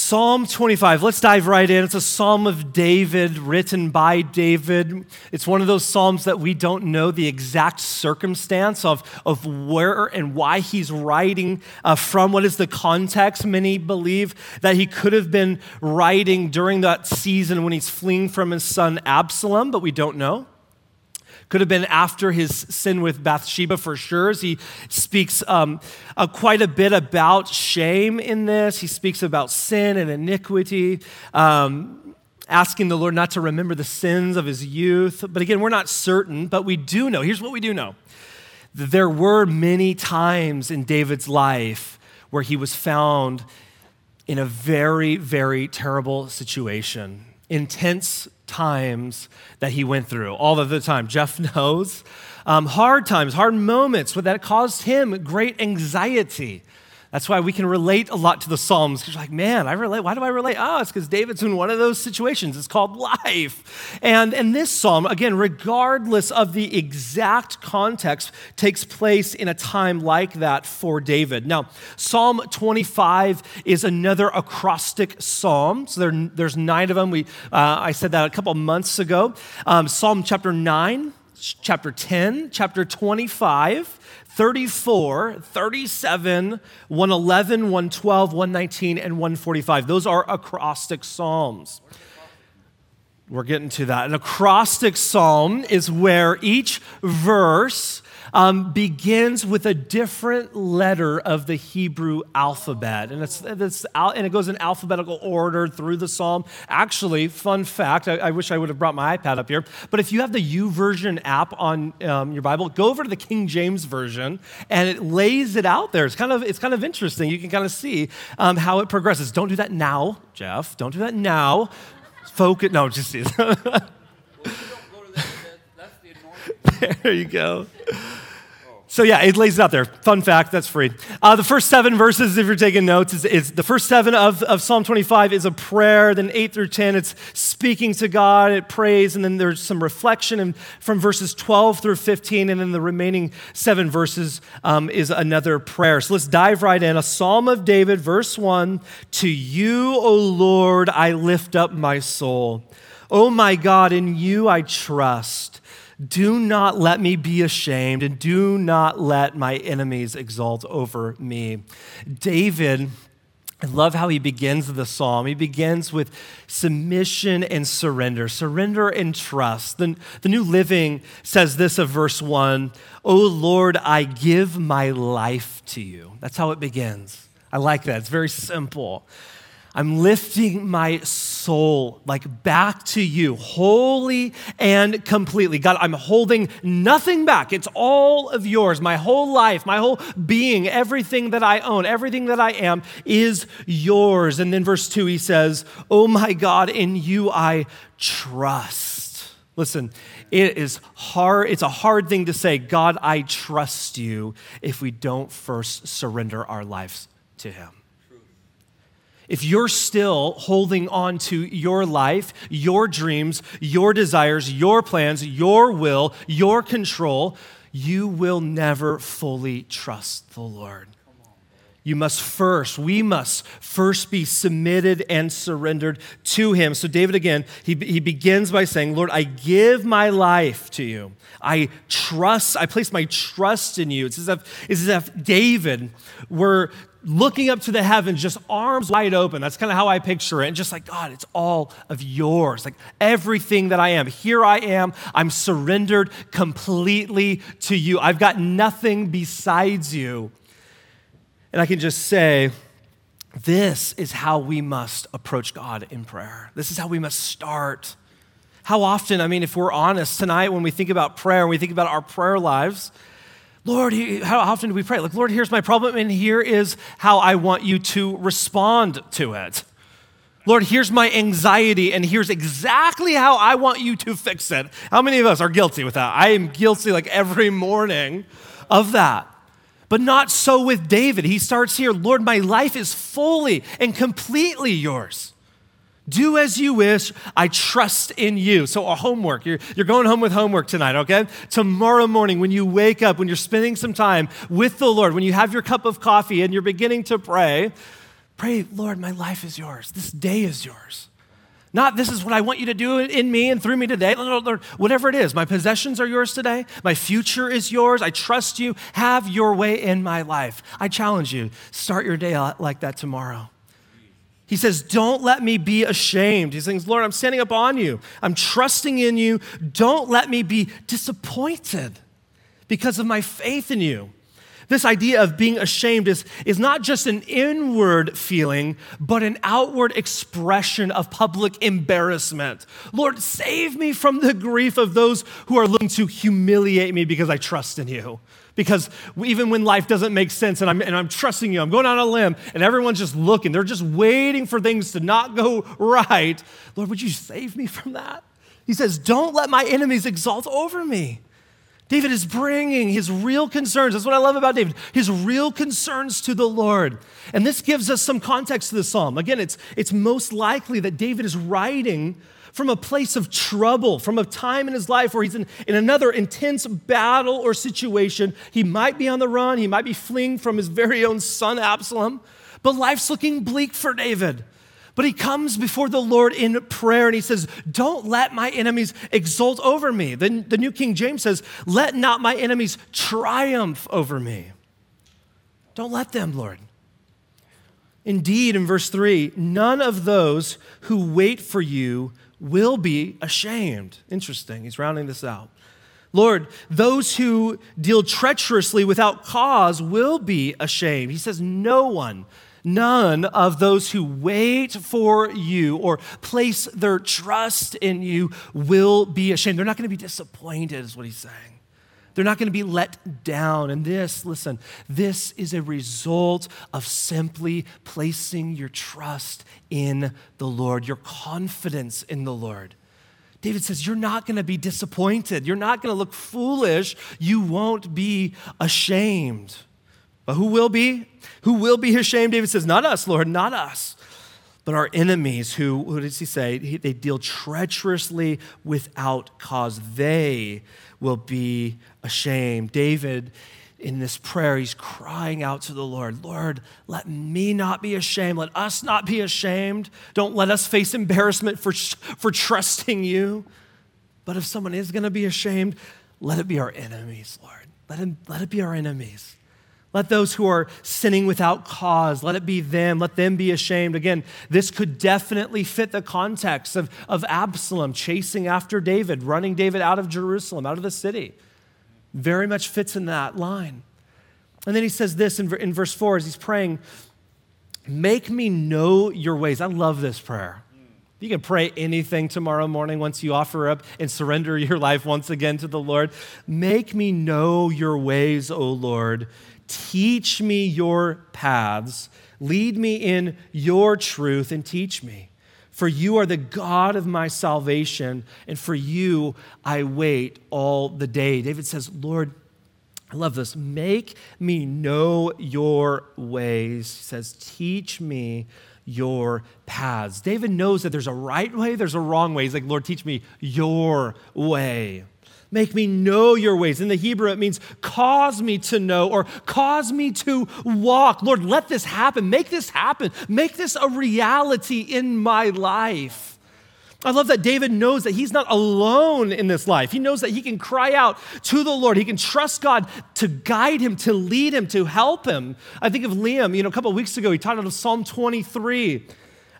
Psalm 25, let's dive right in. It's a psalm of David, written by David. It's one of those psalms that we don't know the exact circumstance of, of where and why he's writing uh, from. What is the context? Many believe that he could have been writing during that season when he's fleeing from his son Absalom, but we don't know. Could have been after his sin with Bathsheba for sure. He speaks um, uh, quite a bit about shame in this. He speaks about sin and iniquity. Um, asking the Lord not to remember the sins of his youth. But again, we're not certain, but we do know. Here's what we do know there were many times in David's life where he was found in a very, very terrible situation, intense times that he went through all of the time. Jeff knows. Um, hard times, hard moments, that caused him great anxiety. That's why we can relate a lot to the Psalms. Because you're like, man, I relate. Why do I relate? Oh, it's because David's in one of those situations. It's called life. And, and this psalm, again, regardless of the exact context, takes place in a time like that for David. Now, Psalm 25 is another acrostic psalm. So there, there's nine of them. We, uh, I said that a couple months ago. Um, psalm chapter 9, chapter 10, chapter 25. 34, 37, 111, 112, 119, and 145. Those are acrostic psalms. We're getting to that. An acrostic psalm is where each verse um, begins with a different letter of the Hebrew alphabet. And, it's, it's, and it goes in alphabetical order through the psalm. Actually, fun fact I, I wish I would have brought my iPad up here, but if you have the YouVersion app on um, your Bible, go over to the King James Version and it lays it out there. It's kind of, it's kind of interesting. You can kind of see um, how it progresses. Don't do that now, Jeff. Don't do that now. Focus. No, just. there you go. So, yeah, it lays it out there. Fun fact, that's free. Uh, the first seven verses, if you're taking notes, is, is, the first seven of, of Psalm 25 is a prayer. Then 8 through 10, it's speaking to God, it prays, and then there's some reflection and from verses 12 through 15. And then the remaining seven verses um, is another prayer. So let's dive right in. A Psalm of David, verse 1 To you, O Lord, I lift up my soul. O my God, in you I trust. Do not let me be ashamed, and do not let my enemies exult over me. David, I love how he begins the psalm. He begins with submission and surrender, surrender and trust. The, the New Living says this of verse 1 O Lord, I give my life to you. That's how it begins. I like that. It's very simple. I'm lifting my soul like back to you, wholly and completely. God, I'm holding nothing back. It's all of yours. My whole life, my whole being, everything that I own, everything that I am is yours. And then verse 2, he says, Oh my God, in you I trust. Listen, it is hard, it's a hard thing to say, God, I trust you, if we don't first surrender our lives to Him if you're still holding on to your life, your dreams, your desires, your plans, your will, your control, you will never fully trust the Lord. You must first, we must first be submitted and surrendered to Him. So, David again, he, he begins by saying, Lord, I give my life to you. I trust, I place my trust in you. It's as if, it's as if David were looking up to the heavens, just arms wide open. That's kind of how I picture it. And just like, God, it's all of yours. Like everything that I am. Here I am. I'm surrendered completely to you. I've got nothing besides you. And I can just say, this is how we must approach God in prayer. This is how we must start. How often, I mean, if we're honest tonight, when we think about prayer and we think about our prayer lives, Lord, how often do we pray? Like, Lord, here's my problem, and here is how I want you to respond to it. Lord, here's my anxiety, and here's exactly how I want you to fix it. How many of us are guilty with that? I am guilty like every morning of that. But not so with David. He starts here Lord, my life is fully and completely yours. Do as you wish. I trust in you. So, our homework, you're, you're going home with homework tonight, okay? Tomorrow morning, when you wake up, when you're spending some time with the Lord, when you have your cup of coffee and you're beginning to pray, Pray, Lord, my life is yours. This day is yours. Not this is what I want you to do in me and through me today. Lord, whatever it is, my possessions are yours today. My future is yours. I trust you. Have your way in my life. I challenge you, start your day like that tomorrow. He says, Don't let me be ashamed. He says, Lord, I'm standing up on you. I'm trusting in you. Don't let me be disappointed because of my faith in you. This idea of being ashamed is, is not just an inward feeling, but an outward expression of public embarrassment. Lord, save me from the grief of those who are looking to humiliate me because I trust in you. Because even when life doesn't make sense and I'm, and I'm trusting you, I'm going on a limb and everyone's just looking, they're just waiting for things to not go right. Lord, would you save me from that? He says, Don't let my enemies exalt over me. David is bringing his real concerns. That's what I love about David. His real concerns to the Lord. And this gives us some context to the psalm. Again, it's, it's most likely that David is writing from a place of trouble, from a time in his life where he's in, in another intense battle or situation. He might be on the run, he might be fleeing from his very own son, Absalom, but life's looking bleak for David. But he comes before the Lord in prayer and he says, Don't let my enemies exult over me. Then the New King James says, Let not my enemies triumph over me. Don't let them, Lord. Indeed, in verse 3, none of those who wait for you will be ashamed. Interesting. He's rounding this out. Lord, those who deal treacherously without cause will be ashamed. He says, No one None of those who wait for you or place their trust in you will be ashamed. They're not going to be disappointed, is what he's saying. They're not going to be let down. And this, listen, this is a result of simply placing your trust in the Lord, your confidence in the Lord. David says, You're not going to be disappointed. You're not going to look foolish. You won't be ashamed. But who will be? Who will be ashamed? David says, Not us, Lord, not us, but our enemies who, what does he say? They deal treacherously without cause. They will be ashamed. David, in this prayer, he's crying out to the Lord, Lord, let me not be ashamed. Let us not be ashamed. Don't let us face embarrassment for, for trusting you. But if someone is going to be ashamed, let it be our enemies, Lord. Let, him, let it be our enemies. Let those who are sinning without cause, let it be them. Let them be ashamed. Again, this could definitely fit the context of, of Absalom chasing after David, running David out of Jerusalem, out of the city. Very much fits in that line. And then he says this in, in verse 4 as he's praying Make me know your ways. I love this prayer. You can pray anything tomorrow morning once you offer up and surrender your life once again to the Lord. Make me know your ways, O Lord. Teach me your paths. Lead me in your truth and teach me. For you are the God of my salvation, and for you I wait all the day. David says, Lord, I love this. Make me know your ways. He says, Teach me your paths. David knows that there's a right way, there's a wrong way. He's like, Lord, teach me your way. Make me know your ways. In the Hebrew, it means cause me to know or cause me to walk. Lord, let this happen. Make this happen. Make this a reality in my life. I love that David knows that he's not alone in this life. He knows that he can cry out to the Lord. He can trust God to guide him, to lead him, to help him. I think of Liam, you know, a couple of weeks ago, he taught out of Psalm 23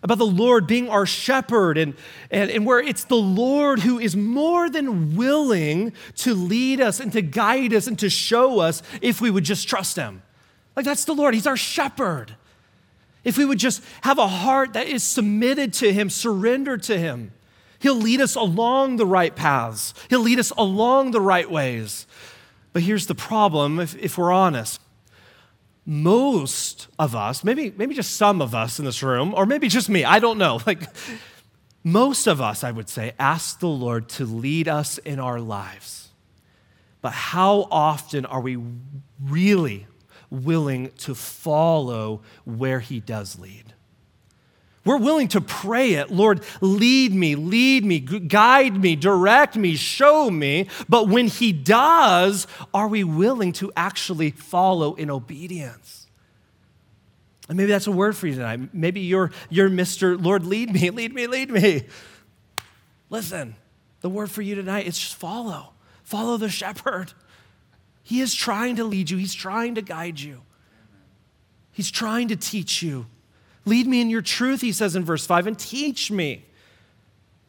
about the Lord being our shepherd, and, and, and where it's the Lord who is more than willing to lead us and to guide us and to show us if we would just trust Him. Like, that's the Lord, He's our shepherd. If we would just have a heart that is submitted to Him, surrendered to Him, He'll lead us along the right paths, He'll lead us along the right ways. But here's the problem if, if we're honest most of us, maybe, maybe just some of us in this room, or maybe just me, I don't know. Like, most of us, I would say, ask the Lord to lead us in our lives. But how often are we really willing to follow where He does lead? We're willing to pray it. Lord, lead me, lead me, guide me, direct me, show me. But when He does, are we willing to actually follow in obedience? And maybe that's a word for you tonight. Maybe you're, you're Mr. Lord, lead me, lead me, lead me. Listen, the word for you tonight is just follow. Follow the shepherd. He is trying to lead you, he's trying to guide you, he's trying to teach you. Lead me in your truth, he says in verse 5, and teach me.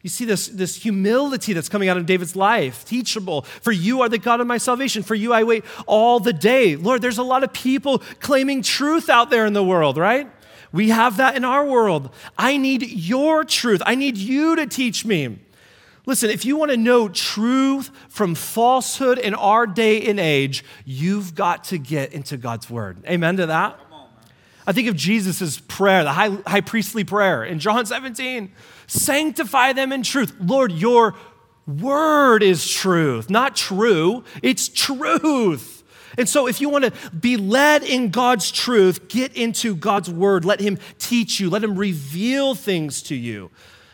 You see this, this humility that's coming out of David's life, teachable. For you are the God of my salvation. For you I wait all the day. Lord, there's a lot of people claiming truth out there in the world, right? We have that in our world. I need your truth. I need you to teach me. Listen, if you want to know truth from falsehood in our day and age, you've got to get into God's word. Amen to that? I think of Jesus' prayer, the high, high priestly prayer in John 17 sanctify them in truth. Lord, your word is truth, not true, it's truth. And so, if you want to be led in God's truth, get into God's word. Let Him teach you, let Him reveal things to you.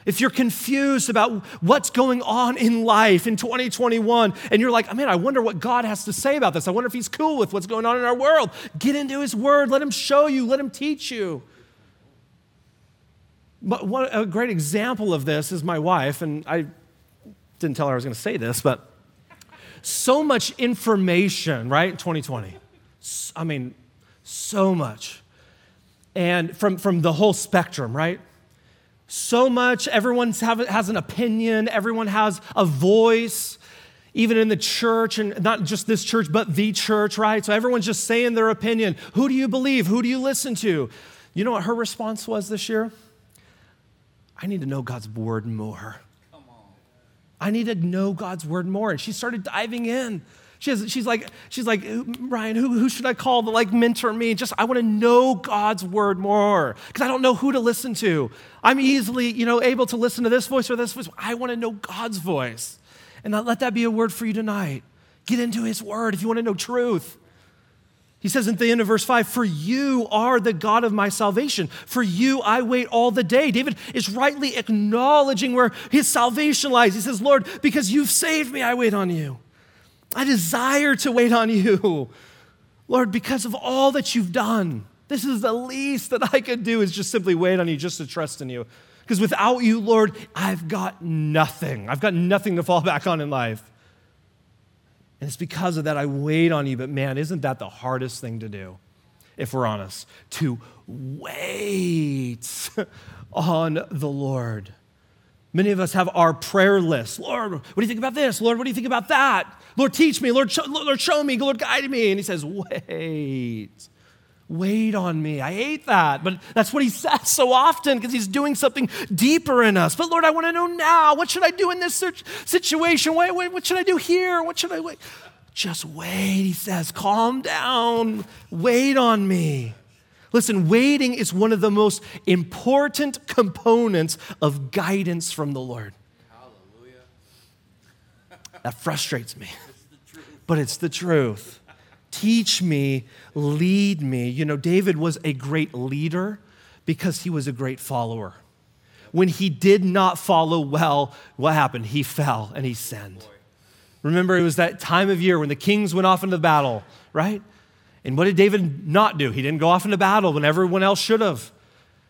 If you're confused about what's going on in life in 2021 and you're like, man, I wonder what God has to say about this. I wonder if He's cool with what's going on in our world. Get into His Word. Let Him show you. Let Him teach you. But one, a great example of this is my wife, and I didn't tell her I was going to say this, but so much information, right? 2020. I mean, so much. And from, from the whole spectrum, right? So much. Everyone has an opinion, everyone has a voice, even in the church, and not just this church, but the church, right? So everyone's just saying their opinion. Who do you believe? Who do you listen to? You know what her response was this year? I need to know God's word more. I need to know God's word more. And she started diving in. She has, she's like, she's like, Ryan, who, who should I call to like mentor me? Just I want to know God's word more because I don't know who to listen to. I'm easily, you know, able to listen to this voice or this voice. I want to know God's voice, and let that be a word for you tonight. Get into His word if you want to know truth. He says at the end of verse 5, For you are the God of my salvation. For you I wait all the day. David is rightly acknowledging where his salvation lies. He says, Lord, because you've saved me, I wait on you. I desire to wait on you. Lord, because of all that you've done, this is the least that I could do is just simply wait on you, just to trust in you. Because without you, Lord, I've got nothing. I've got nothing to fall back on in life. And it's because of that I wait on you. But man, isn't that the hardest thing to do, if we're honest? To wait on the Lord. Many of us have our prayer list. Lord, what do you think about this? Lord, what do you think about that? Lord, teach me. Lord, show, Lord, show me. Lord, guide me. And he says, wait. Wait on me. I hate that. But that's what he says so often because he's doing something deeper in us. But Lord, I want to know now. What should I do in this situation? Wait, wait, what should I do here? What should I wait? Just wait, he says. Calm down. Wait on me. Listen, waiting is one of the most important components of guidance from the Lord. Hallelujah. that frustrates me, it's but it's the truth. Teach me, lead me. You know, David was a great leader because he was a great follower. When he did not follow well, what happened? He fell and he sinned. Remember, it was that time of year when the kings went off into battle, right? And what did David not do? He didn't go off into battle when everyone else should have.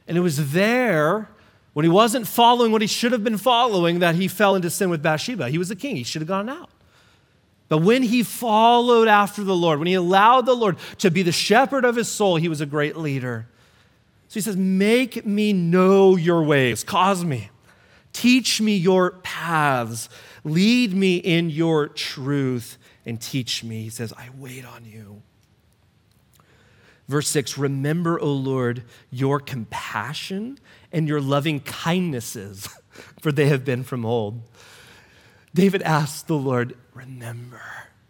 And it was there when he wasn't following what he should have been following that he fell into sin with Bathsheba. He was a king, he should have gone out. But when he followed after the Lord, when he allowed the Lord to be the shepherd of his soul, he was a great leader. So he says, Make me know your ways, cause me, teach me your paths, lead me in your truth, and teach me. He says, I wait on you. Verse 6 Remember, O Lord, your compassion and your loving kindnesses, for they have been from old. David asks the Lord, Remember,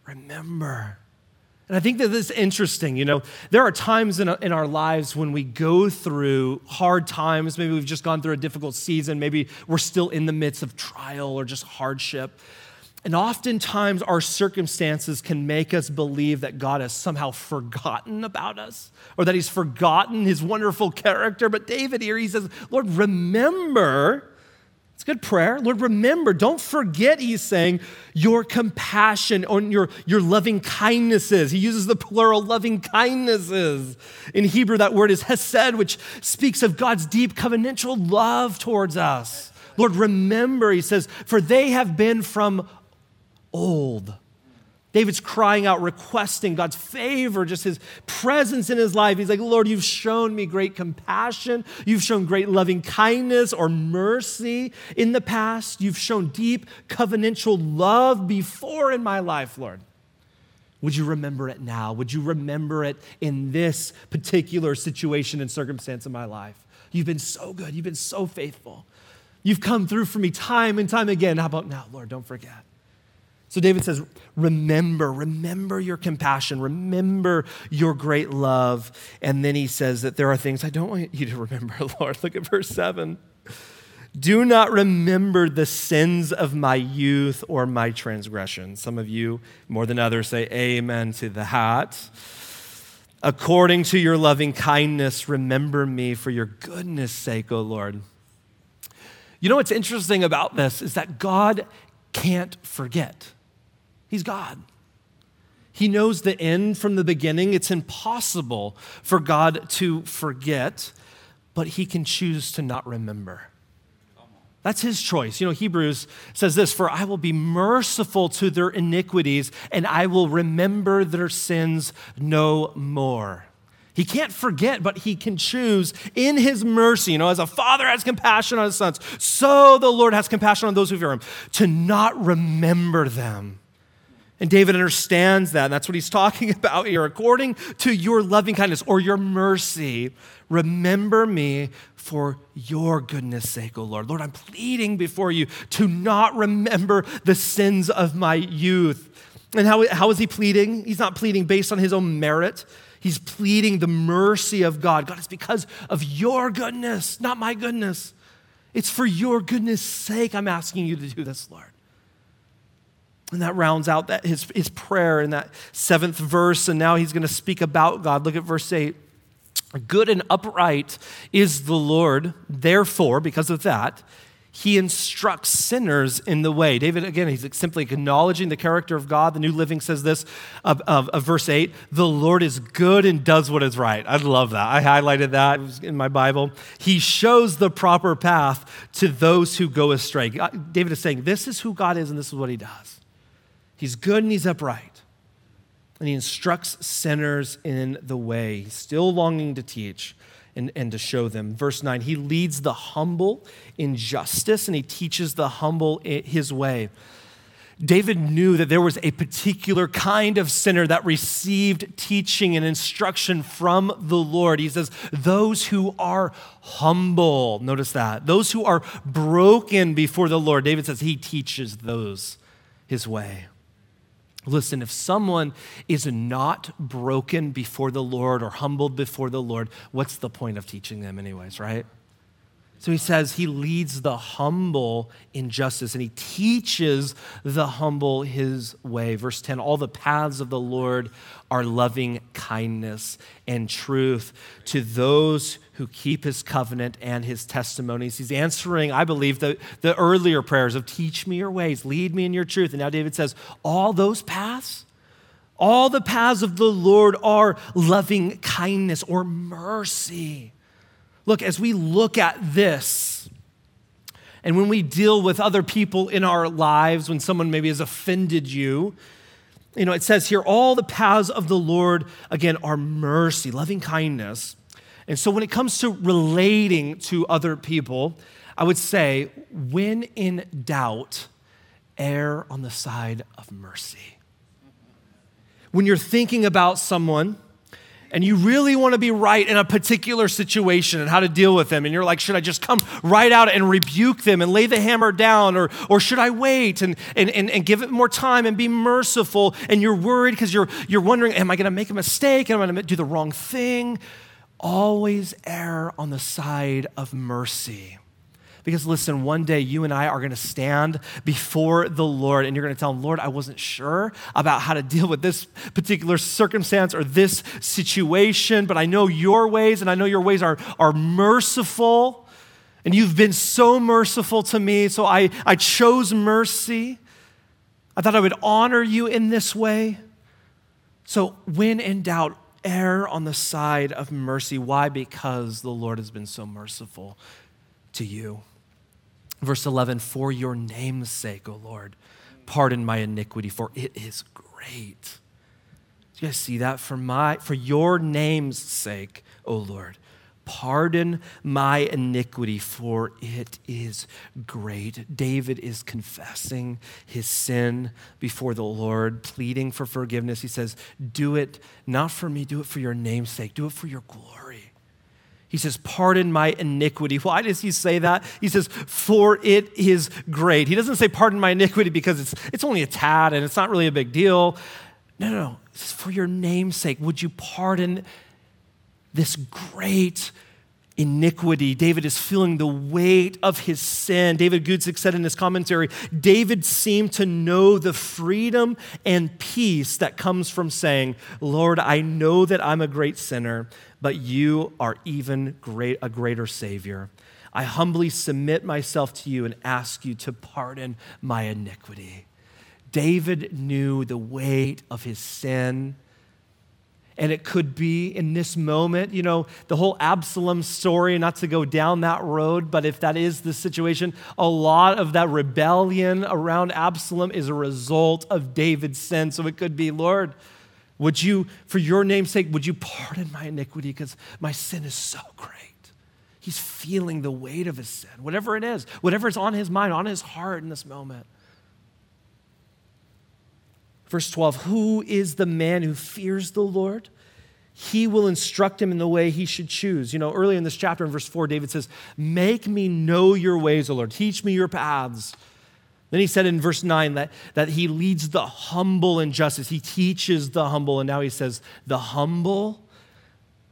remember. And I think that this is interesting. You know, there are times in, in our lives when we go through hard times. Maybe we've just gone through a difficult season. Maybe we're still in the midst of trial or just hardship. And oftentimes, our circumstances can make us believe that God has somehow forgotten about us or that he's forgotten his wonderful character. But David here, he says, Lord, remember It's good prayer. Lord, remember, don't forget, he's saying, your compassion on your, your loving kindnesses. He uses the plural loving kindnesses. In Hebrew, that word is hesed, which speaks of God's deep covenantal love towards us. Lord, remember, he says, for they have been from old. David's crying out, requesting God's favor, just his presence in his life. He's like, Lord, you've shown me great compassion. You've shown great loving kindness or mercy in the past. You've shown deep covenantal love before in my life, Lord. Would you remember it now? Would you remember it in this particular situation and circumstance in my life? You've been so good. You've been so faithful. You've come through for me time and time again. How about now, Lord? Don't forget. So David says, Remember, remember your compassion, remember your great love. And then he says that there are things I don't want you to remember, Lord. Look at verse 7. Do not remember the sins of my youth or my transgressions. Some of you, more than others, say amen to that. According to your loving kindness, remember me for your goodness sake, O Lord. You know what's interesting about this is that God can't forget. He's God. He knows the end from the beginning. It's impossible for God to forget, but he can choose to not remember. That's his choice. You know, Hebrews says this For I will be merciful to their iniquities, and I will remember their sins no more. He can't forget, but he can choose in his mercy. You know, as a father has compassion on his sons, so the Lord has compassion on those who fear him, to not remember them. And David understands that. And that's what he's talking about here. According to your loving kindness or your mercy, remember me for your goodness sake, O Lord. Lord, I'm pleading before you to not remember the sins of my youth. And how, how is he pleading? He's not pleading based on his own merit. He's pleading the mercy of God. God, it's because of your goodness, not my goodness. It's for your goodness sake I'm asking you to do this, Lord. And that rounds out that his, his prayer in that seventh verse. And now he's going to speak about God. Look at verse 8. Good and upright is the Lord. Therefore, because of that, he instructs sinners in the way. David, again, he's simply acknowledging the character of God. The New Living says this of, of, of, verse 8 The Lord is good and does what is right. I love that. I highlighted that in my Bible. He shows the proper path to those who go astray. David is saying, This is who God is and this is what he does. He's good and he's upright. And he instructs sinners in the way. Still longing to teach and, and to show them. Verse 9, he leads the humble in justice and he teaches the humble his way. David knew that there was a particular kind of sinner that received teaching and instruction from the Lord. He says, Those who are humble, notice that, those who are broken before the Lord. David says, He teaches those his way. Listen, if someone is not broken before the Lord or humbled before the Lord, what's the point of teaching them, anyways, right? So he says he leads the humble in justice and he teaches the humble his way. Verse 10 All the paths of the Lord are loving kindness and truth to those who keep his covenant and his testimonies. He's answering, I believe, the, the earlier prayers of teach me your ways, lead me in your truth. And now David says, All those paths, all the paths of the Lord are loving kindness or mercy Look, as we look at this, and when we deal with other people in our lives, when someone maybe has offended you, you know, it says here, all the paths of the Lord, again, are mercy, loving kindness. And so when it comes to relating to other people, I would say, when in doubt, err on the side of mercy. When you're thinking about someone, and you really want to be right in a particular situation and how to deal with them, and you're like, should I just come right out and rebuke them and lay the hammer down, or, or should I wait and, and, and, and give it more time and be merciful? And you're worried because you're, you're wondering, am I going to make a mistake? Am I going to do the wrong thing? Always err on the side of mercy. Because listen, one day you and I are going to stand before the Lord and you're going to tell him, Lord, I wasn't sure about how to deal with this particular circumstance or this situation, but I know your ways and I know your ways are, are merciful. And you've been so merciful to me, so I, I chose mercy. I thought I would honor you in this way. So, when in doubt, err on the side of mercy. Why? Because the Lord has been so merciful to you. Verse 11, for your name's sake, O Lord, pardon my iniquity, for it is great. Do you guys see that? For, my, for your name's sake, O Lord, pardon my iniquity, for it is great. David is confessing his sin before the Lord, pleading for forgiveness. He says, Do it not for me, do it for your name's sake, do it for your glory. He says, Pardon my iniquity. Why does he say that? He says, For it is great. He doesn't say, Pardon my iniquity because it's, it's only a tad and it's not really a big deal. No, no, no. For your name's sake, would you pardon this great iniquity. David is feeling the weight of his sin. David Guzik said in his commentary David seemed to know the freedom and peace that comes from saying, Lord, I know that I'm a great sinner, but you are even great, a greater Savior. I humbly submit myself to you and ask you to pardon my iniquity. David knew the weight of his sin and it could be in this moment, you know, the whole Absalom story, not to go down that road, but if that is the situation, a lot of that rebellion around Absalom is a result of David's sin. So it could be, Lord, would you, for your name's sake, would you pardon my iniquity because my sin is so great? He's feeling the weight of his sin, whatever it is, whatever is on his mind, on his heart in this moment. Verse 12 Who is the man who fears the Lord? He will instruct him in the way he should choose. You know, earlier in this chapter, in verse 4, David says, Make me know your ways, O Lord. Teach me your paths. Then he said in verse 9 that, that he leads the humble in justice. He teaches the humble. And now he says, The humble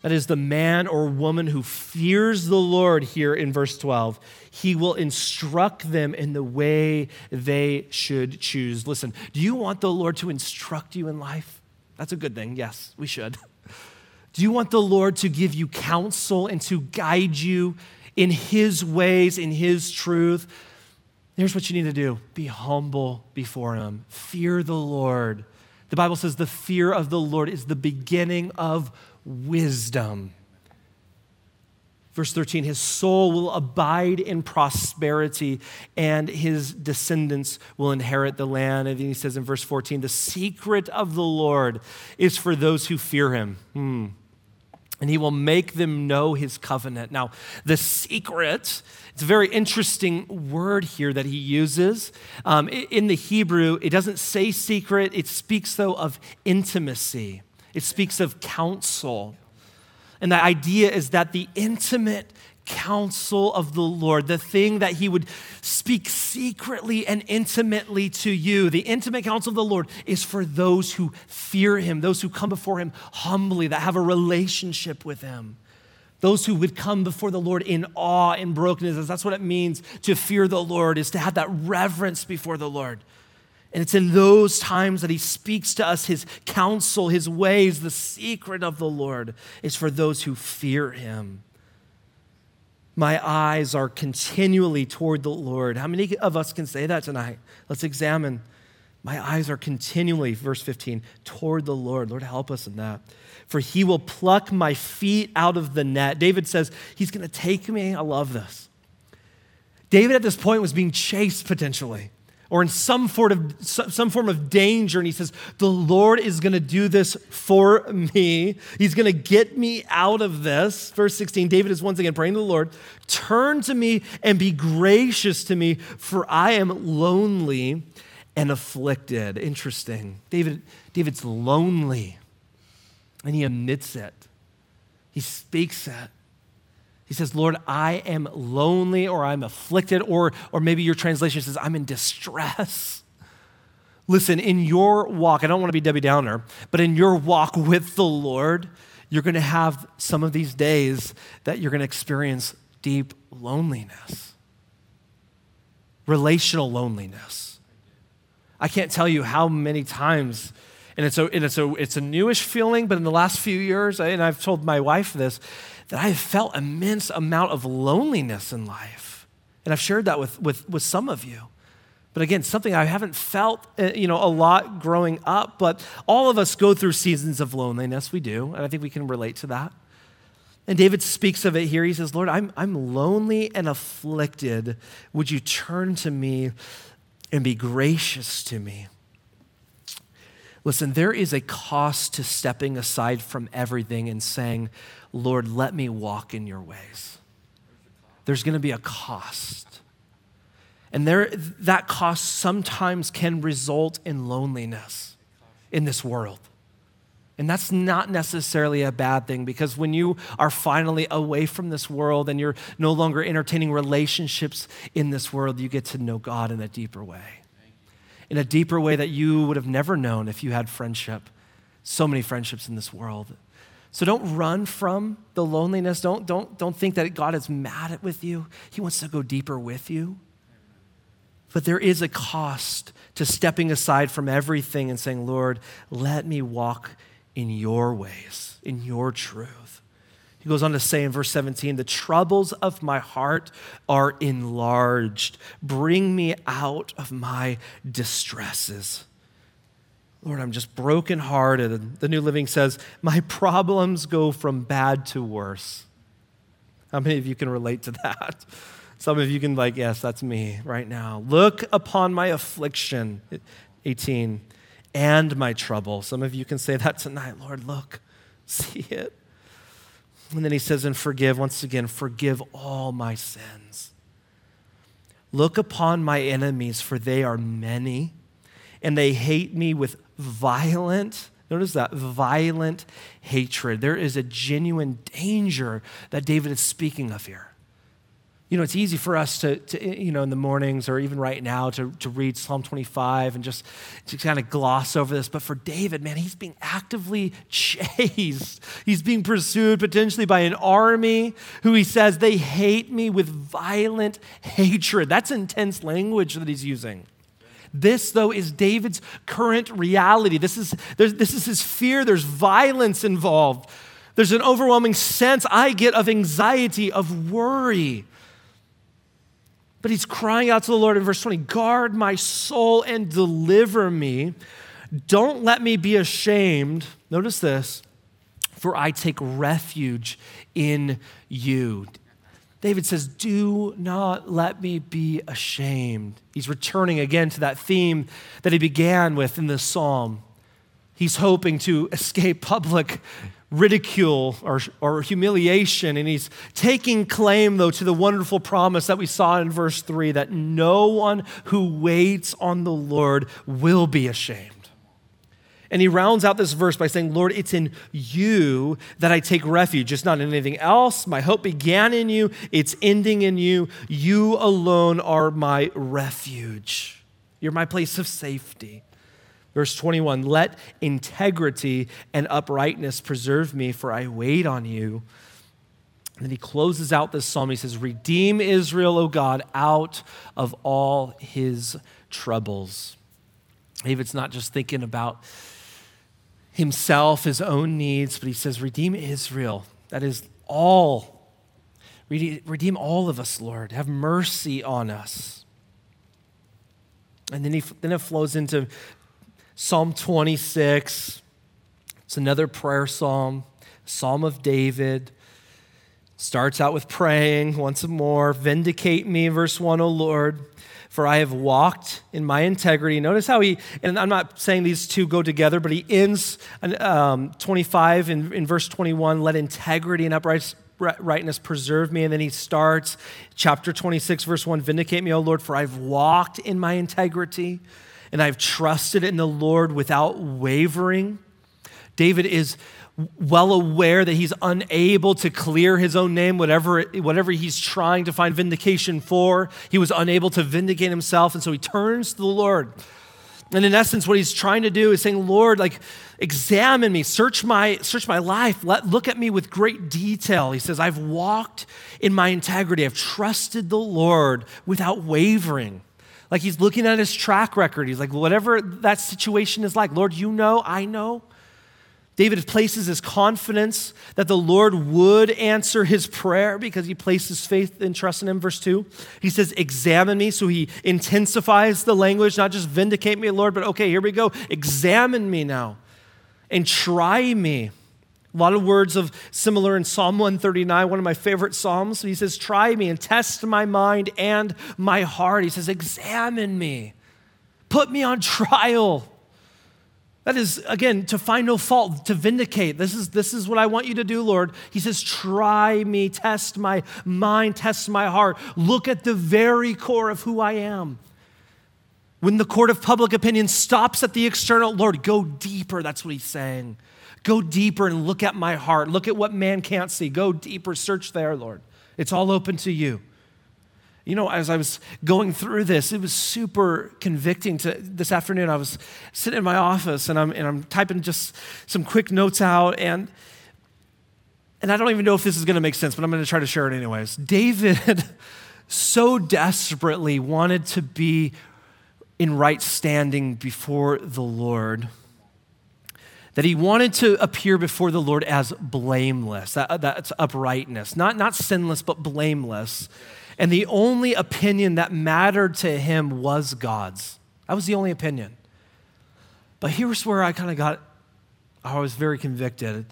that is the man or woman who fears the Lord here in verse 12. He will instruct them in the way they should choose. Listen, do you want the Lord to instruct you in life? That's a good thing. Yes, we should. Do you want the Lord to give you counsel and to guide you in His ways, in His truth? Here's what you need to do be humble before Him, fear the Lord. The Bible says the fear of the Lord is the beginning of wisdom. Verse 13, his soul will abide in prosperity and his descendants will inherit the land. And then he says in verse 14, the secret of the Lord is for those who fear him. Hmm. And he will make them know his covenant. Now, the secret, it's a very interesting word here that he uses. Um, in the Hebrew, it doesn't say secret, it speaks, though, of intimacy it speaks of counsel. And the idea is that the intimate counsel of the Lord, the thing that He would speak secretly and intimately to you, the intimate counsel of the Lord is for those who fear Him, those who come before Him humbly, that have a relationship with Him. Those who would come before the Lord in awe and brokenness. That's what it means to fear the Lord, is to have that reverence before the Lord. And it's in those times that he speaks to us his counsel, his ways. The secret of the Lord is for those who fear him. My eyes are continually toward the Lord. How many of us can say that tonight? Let's examine. My eyes are continually, verse 15, toward the Lord. Lord, help us in that. For he will pluck my feet out of the net. David says, He's going to take me. I love this. David at this point was being chased potentially or in some form of, some form of danger. And he says, The Lord is going to do this for me. He's going to get me out of this. Verse 16, David is once again praying to the Lord, Turn to me and be gracious to me, for I am lonely and afflicted. Interesting. David, David's lonely, and he admits it. He speaks it. He says, Lord, I am lonely or I'm afflicted, or, or maybe your translation says, I'm in distress. Listen, in your walk, I don't want to be Debbie Downer, but in your walk with the Lord, you're going to have some of these days that you're going to experience deep loneliness, relational loneliness. I can't tell you how many times, and it's a, and it's a, it's a newish feeling, but in the last few years, and I've told my wife this, that I have felt immense amount of loneliness in life. And I've shared that with, with, with some of you. But again, something I haven't felt, uh, you know, a lot growing up. But all of us go through seasons of loneliness. We do, and I think we can relate to that. And David speaks of it here. He says, Lord, I'm, I'm lonely and afflicted. Would you turn to me and be gracious to me? Listen, there is a cost to stepping aside from everything and saying, Lord, let me walk in your ways. There's going to be a cost. And there, that cost sometimes can result in loneliness in this world. And that's not necessarily a bad thing because when you are finally away from this world and you're no longer entertaining relationships in this world, you get to know God in a deeper way. In a deeper way that you would have never known if you had friendship. So many friendships in this world. So don't run from the loneliness. Don't, don't, don't think that God is mad at with you. He wants to go deeper with you. But there is a cost to stepping aside from everything and saying, Lord, let me walk in your ways, in your truth. He goes on to say in verse 17, the troubles of my heart are enlarged. Bring me out of my distresses. Lord, I'm just brokenhearted. The New Living says, My problems go from bad to worse. How many of you can relate to that? Some of you can, like, yes, that's me right now. Look upon my affliction. 18 and my trouble. Some of you can say that tonight, Lord, look, see it. And then he says, and forgive, once again, forgive all my sins. Look upon my enemies, for they are many, and they hate me with violent, notice that, violent hatred. There is a genuine danger that David is speaking of here. You know, it's easy for us to, to, you know, in the mornings or even right now to, to read Psalm 25 and just to kind of gloss over this. But for David, man, he's being actively chased. He's being pursued potentially by an army who he says, they hate me with violent hatred. That's intense language that he's using. This, though, is David's current reality. This is, this is his fear. There's violence involved. There's an overwhelming sense I get of anxiety, of worry. But he's crying out to the Lord in verse 20 Guard my soul and deliver me. Don't let me be ashamed. Notice this, for I take refuge in you. David says, Do not let me be ashamed. He's returning again to that theme that he began with in this psalm. He's hoping to escape public ridicule or, or humiliation. And he's taking claim, though, to the wonderful promise that we saw in verse 3 that no one who waits on the Lord will be ashamed. And he rounds out this verse by saying, Lord, it's in you that I take refuge. It's not in anything else. My hope began in you, it's ending in you. You alone are my refuge. You're my place of safety. Verse 21 Let integrity and uprightness preserve me, for I wait on you. And then he closes out this psalm. He says, Redeem Israel, O God, out of all his troubles. David's not just thinking about himself, his own needs, but he says, Redeem Israel. That is all. Redeem all of us, Lord. Have mercy on us. And then, he, then it flows into Psalm 26. It's another prayer psalm, Psalm of David. Starts out with praying once more. Vindicate me, verse 1, O Lord, for I have walked in my integrity. Notice how he, and I'm not saying these two go together, but he ends um, 25 in, in verse 21 let integrity and uprightness preserve me. And then he starts chapter 26, verse 1 Vindicate me, O Lord, for I've walked in my integrity and I've trusted in the Lord without wavering. David is well aware that he's unable to clear his own name, whatever, whatever he's trying to find vindication for. He was unable to vindicate himself, and so he turns to the Lord. And in essence, what he's trying to do is saying, Lord, like, examine me, search my, search my life, Let, look at me with great detail. He says, I've walked in my integrity, I've trusted the Lord without wavering. Like he's looking at his track record. He's like, whatever that situation is like, Lord, you know, I know. David places his confidence that the Lord would answer his prayer because he places faith and trust in him. Verse 2, he says, Examine me. So he intensifies the language, not just vindicate me, Lord, but okay, here we go. Examine me now and try me. A lot of words of similar in Psalm 139, one of my favorite Psalms. He says, Try me and test my mind and my heart. He says, Examine me, put me on trial that is, again, to find no fault, to vindicate. This is, this is what I want you to do, Lord. He says, Try me, test my mind, test my heart. Look at the very core of who I am. When the court of public opinion stops at the external, Lord, go deeper. That's what he's saying. Go deeper and look at my heart. Look at what man can't see. Go deeper. Search there, Lord. It's all open to you. You know, as I was going through this, it was super convicting. To this afternoon, I was sitting in my office and I'm and I'm typing just some quick notes out and and I don't even know if this is going to make sense, but I'm going to try to share it anyways. David so desperately wanted to be in right standing before the Lord that he wanted to appear before the Lord as blameless. That, uh, that's uprightness, not, not sinless, but blameless. And the only opinion that mattered to him was God's. That was the only opinion. But here's where I kind of got, I was very convicted.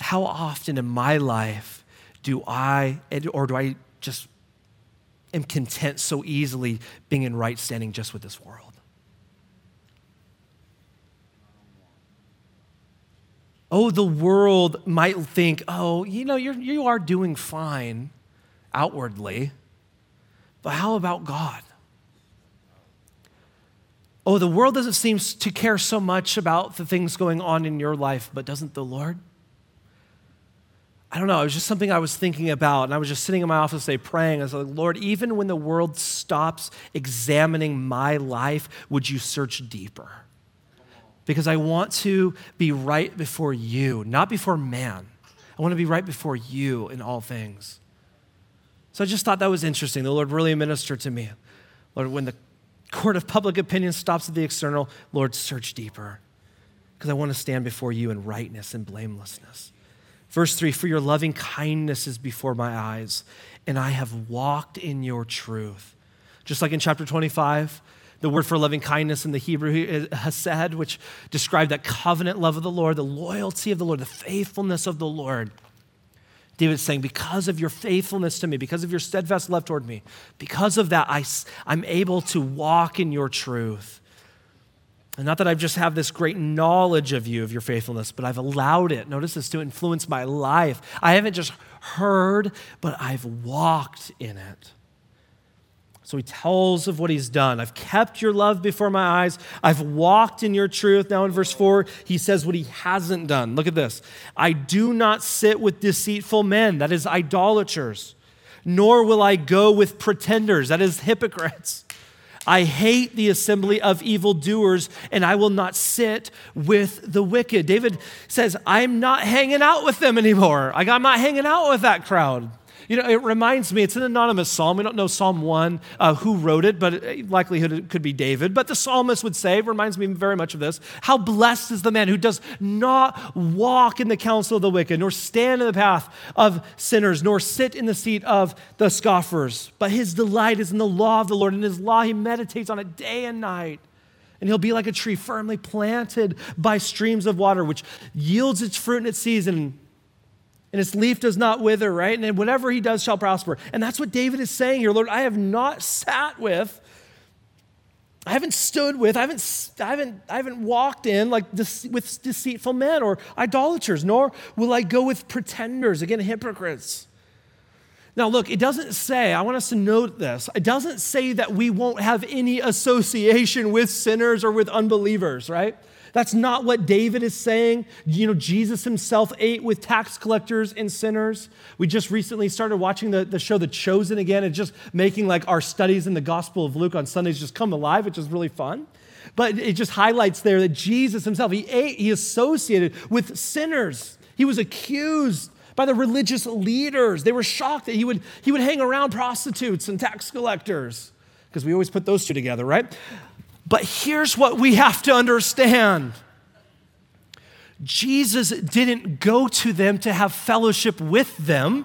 How often in my life do I, or do I just am content so easily being in right standing just with this world? Oh, the world might think, oh, you know, you're, you are doing fine outwardly, but how about God? Oh, the world doesn't seem to care so much about the things going on in your life, but doesn't the Lord? I don't know. It was just something I was thinking about. And I was just sitting in my office today praying. I was like, Lord, even when the world stops examining my life, would you search deeper? Because I want to be right before you, not before man. I want to be right before you in all things. So I just thought that was interesting. The Lord really ministered to me. Lord, when the court of public opinion stops at the external, Lord, search deeper because I want to stand before you in rightness and blamelessness. Verse 3 For your loving kindness is before my eyes, and I have walked in your truth. Just like in chapter 25, the word for loving kindness in the Hebrew is uh, hesed, which described that covenant love of the Lord, the loyalty of the Lord, the faithfulness of the Lord. David's saying, Because of your faithfulness to me, because of your steadfast love toward me, because of that, I, I'm able to walk in your truth. And not that I just have this great knowledge of you, of your faithfulness, but I've allowed it, notice this, to influence my life. I haven't just heard, but I've walked in it. So he tells of what he's done. I've kept your love before my eyes. I've walked in your truth. Now in verse 4, he says what he hasn't done. Look at this. I do not sit with deceitful men, that is, idolaters, nor will I go with pretenders, that is, hypocrites. I hate the assembly of evildoers, and I will not sit with the wicked. David says, I'm not hanging out with them anymore. I'm not hanging out with that crowd. You know, it reminds me, it's an anonymous psalm. We don't know Psalm 1, uh, who wrote it, but likelihood it could be David. But the psalmist would say, reminds me very much of this, how blessed is the man who does not walk in the counsel of the wicked, nor stand in the path of sinners, nor sit in the seat of the scoffers. But his delight is in the law of the Lord. In his law, he meditates on it day and night. And he'll be like a tree firmly planted by streams of water, which yields its fruit in its season and its leaf does not wither, right? And whatever he does shall prosper. And that's what David is saying here. Lord, I have not sat with, I haven't stood with, I haven't, I haven't, I haven't walked in like this, with deceitful men or idolaters, nor will I go with pretenders, again, hypocrites. Now, look, it doesn't say, I want us to note this, it doesn't say that we won't have any association with sinners or with unbelievers, right? That's not what David is saying. You know, Jesus himself ate with tax collectors and sinners. We just recently started watching the, the show The Chosen again and just making like our studies in the Gospel of Luke on Sundays just come alive, which is really fun. But it just highlights there that Jesus himself, he ate, he associated with sinners. He was accused by the religious leaders. They were shocked that he would, he would hang around prostitutes and tax collectors, because we always put those two together, right? But here's what we have to understand Jesus didn't go to them to have fellowship with them.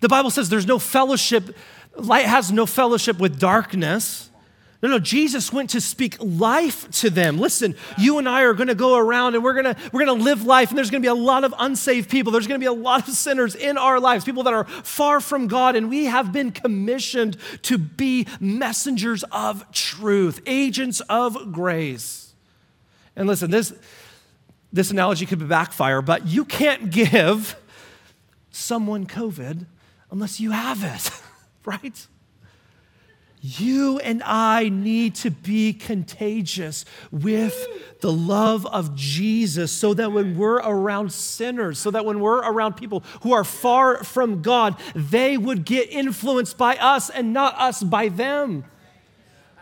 The Bible says there's no fellowship, light has no fellowship with darkness. No, no, Jesus went to speak life to them. Listen, you and I are going to go around and we're going to we're going to live life and there's going to be a lot of unsaved people. There's going to be a lot of sinners in our lives, people that are far from God and we have been commissioned to be messengers of truth, agents of grace. And listen, this this analogy could be backfire, but you can't give someone COVID unless you have it, right? You and I need to be contagious with the love of Jesus so that when we're around sinners, so that when we're around people who are far from God, they would get influenced by us and not us by them.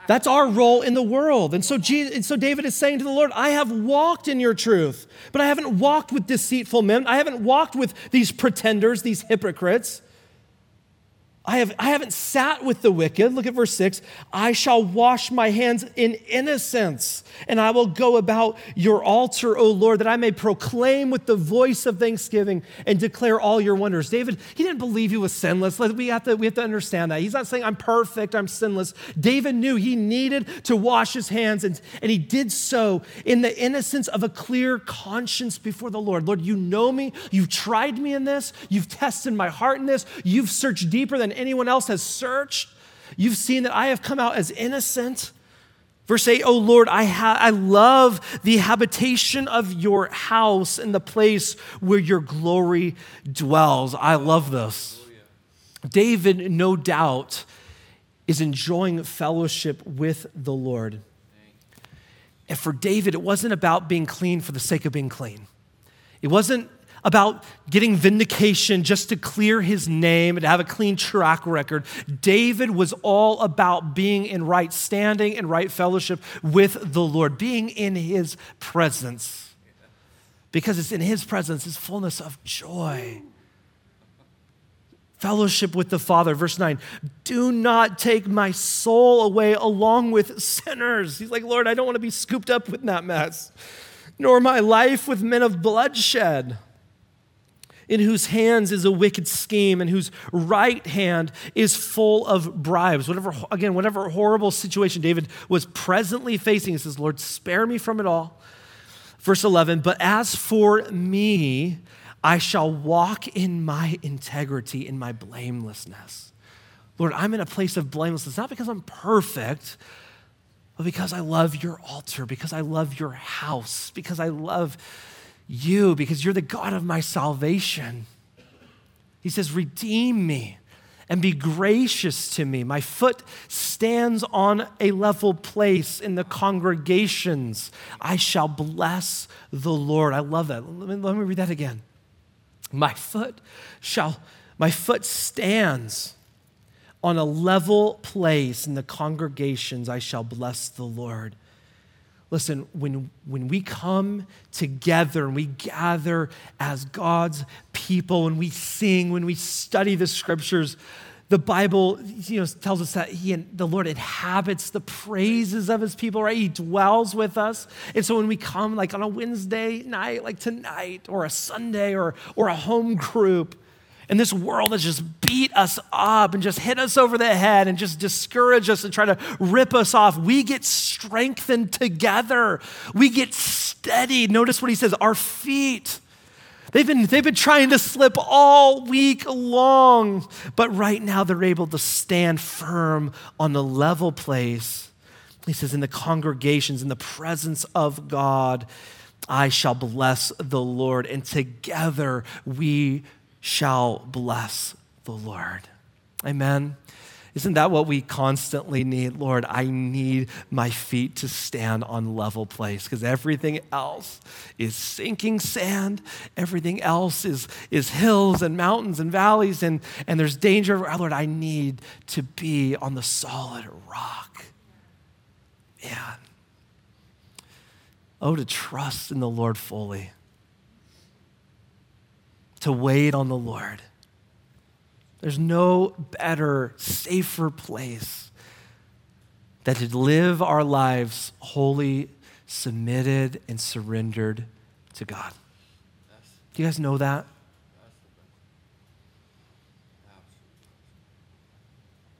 That's our role in the world. And so, Jesus, and so David is saying to the Lord, I have walked in your truth, but I haven't walked with deceitful men. I haven't walked with these pretenders, these hypocrites. I, have, I haven't sat with the wicked. Look at verse 6. I shall wash my hands in innocence, and I will go about your altar, O Lord, that I may proclaim with the voice of thanksgiving and declare all your wonders. David, he didn't believe he was sinless. We have to, we have to understand that. He's not saying, I'm perfect, I'm sinless. David knew he needed to wash his hands, and, and he did so in the innocence of a clear conscience before the Lord. Lord, you know me. You've tried me in this. You've tested my heart in this. You've searched deeper than anyone else has searched. You've seen that I have come out as innocent. Verse 8, oh Lord, I, ha- I love the habitation of your house and the place where your glory dwells. I love this. David, no doubt, is enjoying fellowship with the Lord. And for David, it wasn't about being clean for the sake of being clean. It wasn't about getting vindication just to clear his name and to have a clean track record. David was all about being in right standing and right fellowship with the Lord, being in his presence. Because it's in his presence, his fullness of joy. Fellowship with the Father. Verse 9, do not take my soul away along with sinners. He's like, Lord, I don't want to be scooped up with that mess, nor my life with men of bloodshed in whose hands is a wicked scheme and whose right hand is full of bribes. Whatever, again, whatever horrible situation David was presently facing, he says, Lord, spare me from it all. Verse 11, but as for me, I shall walk in my integrity, in my blamelessness. Lord, I'm in a place of blamelessness, not because I'm perfect, but because I love your altar, because I love your house, because I love you because you're the God of my salvation. He says, Redeem me and be gracious to me. My foot stands on a level place in the congregations. I shall bless the Lord. I love that. Let me, let me read that again. My foot shall, my foot stands on a level place in the congregations. I shall bless the Lord. Listen, when, when we come together and we gather as God's people, and we sing, when we study the scriptures, the Bible you know, tells us that he, the Lord inhabits the praises of his people, right? He dwells with us. And so when we come, like on a Wednesday night, like tonight, or a Sunday, or, or a home group, and this world has just beat us up and just hit us over the head and just discourage us and try to rip us off. We get strengthened together. We get steady. Notice what he says our feet. They've been, they've been trying to slip all week long, but right now they're able to stand firm on the level place. He says, in the congregations, in the presence of God, I shall bless the Lord, and together we shall bless the Lord. Amen. Isn't that what we constantly need? Lord, I need my feet to stand on level place because everything else is sinking sand. Everything else is, is hills and mountains and valleys, and, and there's danger. Oh, Lord, I need to be on the solid rock. Man. Oh, to trust in the Lord fully to wait on the Lord. There's no better, safer place than to live our lives wholly submitted and surrendered to God. Do you guys know that?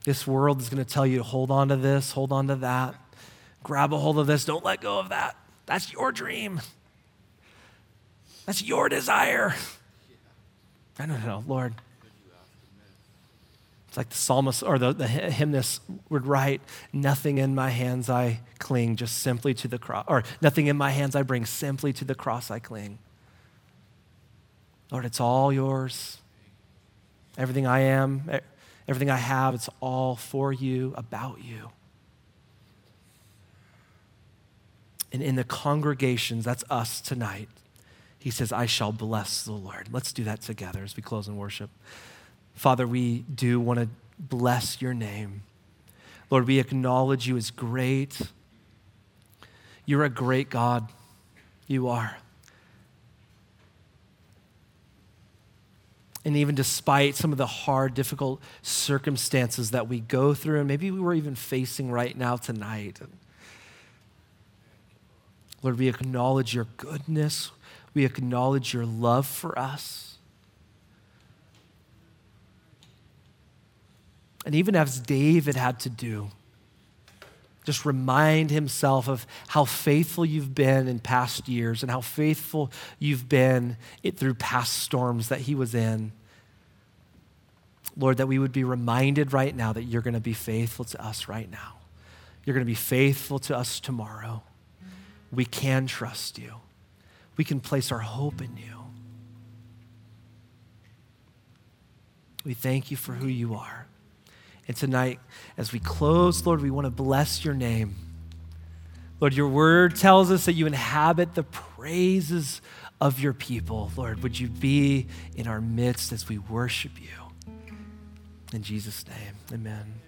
This world is going to tell you to hold on to this, hold on to that, grab a hold of this, don't let go of that. That's your dream. That's your desire. I don't know, Lord. It's like the psalmist or the, the hymnist would write, Nothing in my hands I cling, just simply to the cross, or nothing in my hands I bring, simply to the cross I cling. Lord, it's all yours. Everything I am, everything I have, it's all for you, about you. And in the congregations, that's us tonight, he says, I shall bless the Lord. Let's do that together as we close in worship. Father, we do want to bless your name. Lord, we acknowledge you as great. You're a great God. You are. And even despite some of the hard, difficult circumstances that we go through, and maybe we were even facing right now tonight, Lord, we acknowledge your goodness. We acknowledge your love for us. And even as David had to do, just remind himself of how faithful you've been in past years and how faithful you've been through past storms that he was in. Lord, that we would be reminded right now that you're going to be faithful to us right now. You're going to be faithful to us tomorrow. We can trust you. We can place our hope in you. We thank you for who you are. And tonight, as we close, Lord, we want to bless your name. Lord, your word tells us that you inhabit the praises of your people. Lord, would you be in our midst as we worship you? In Jesus' name, amen.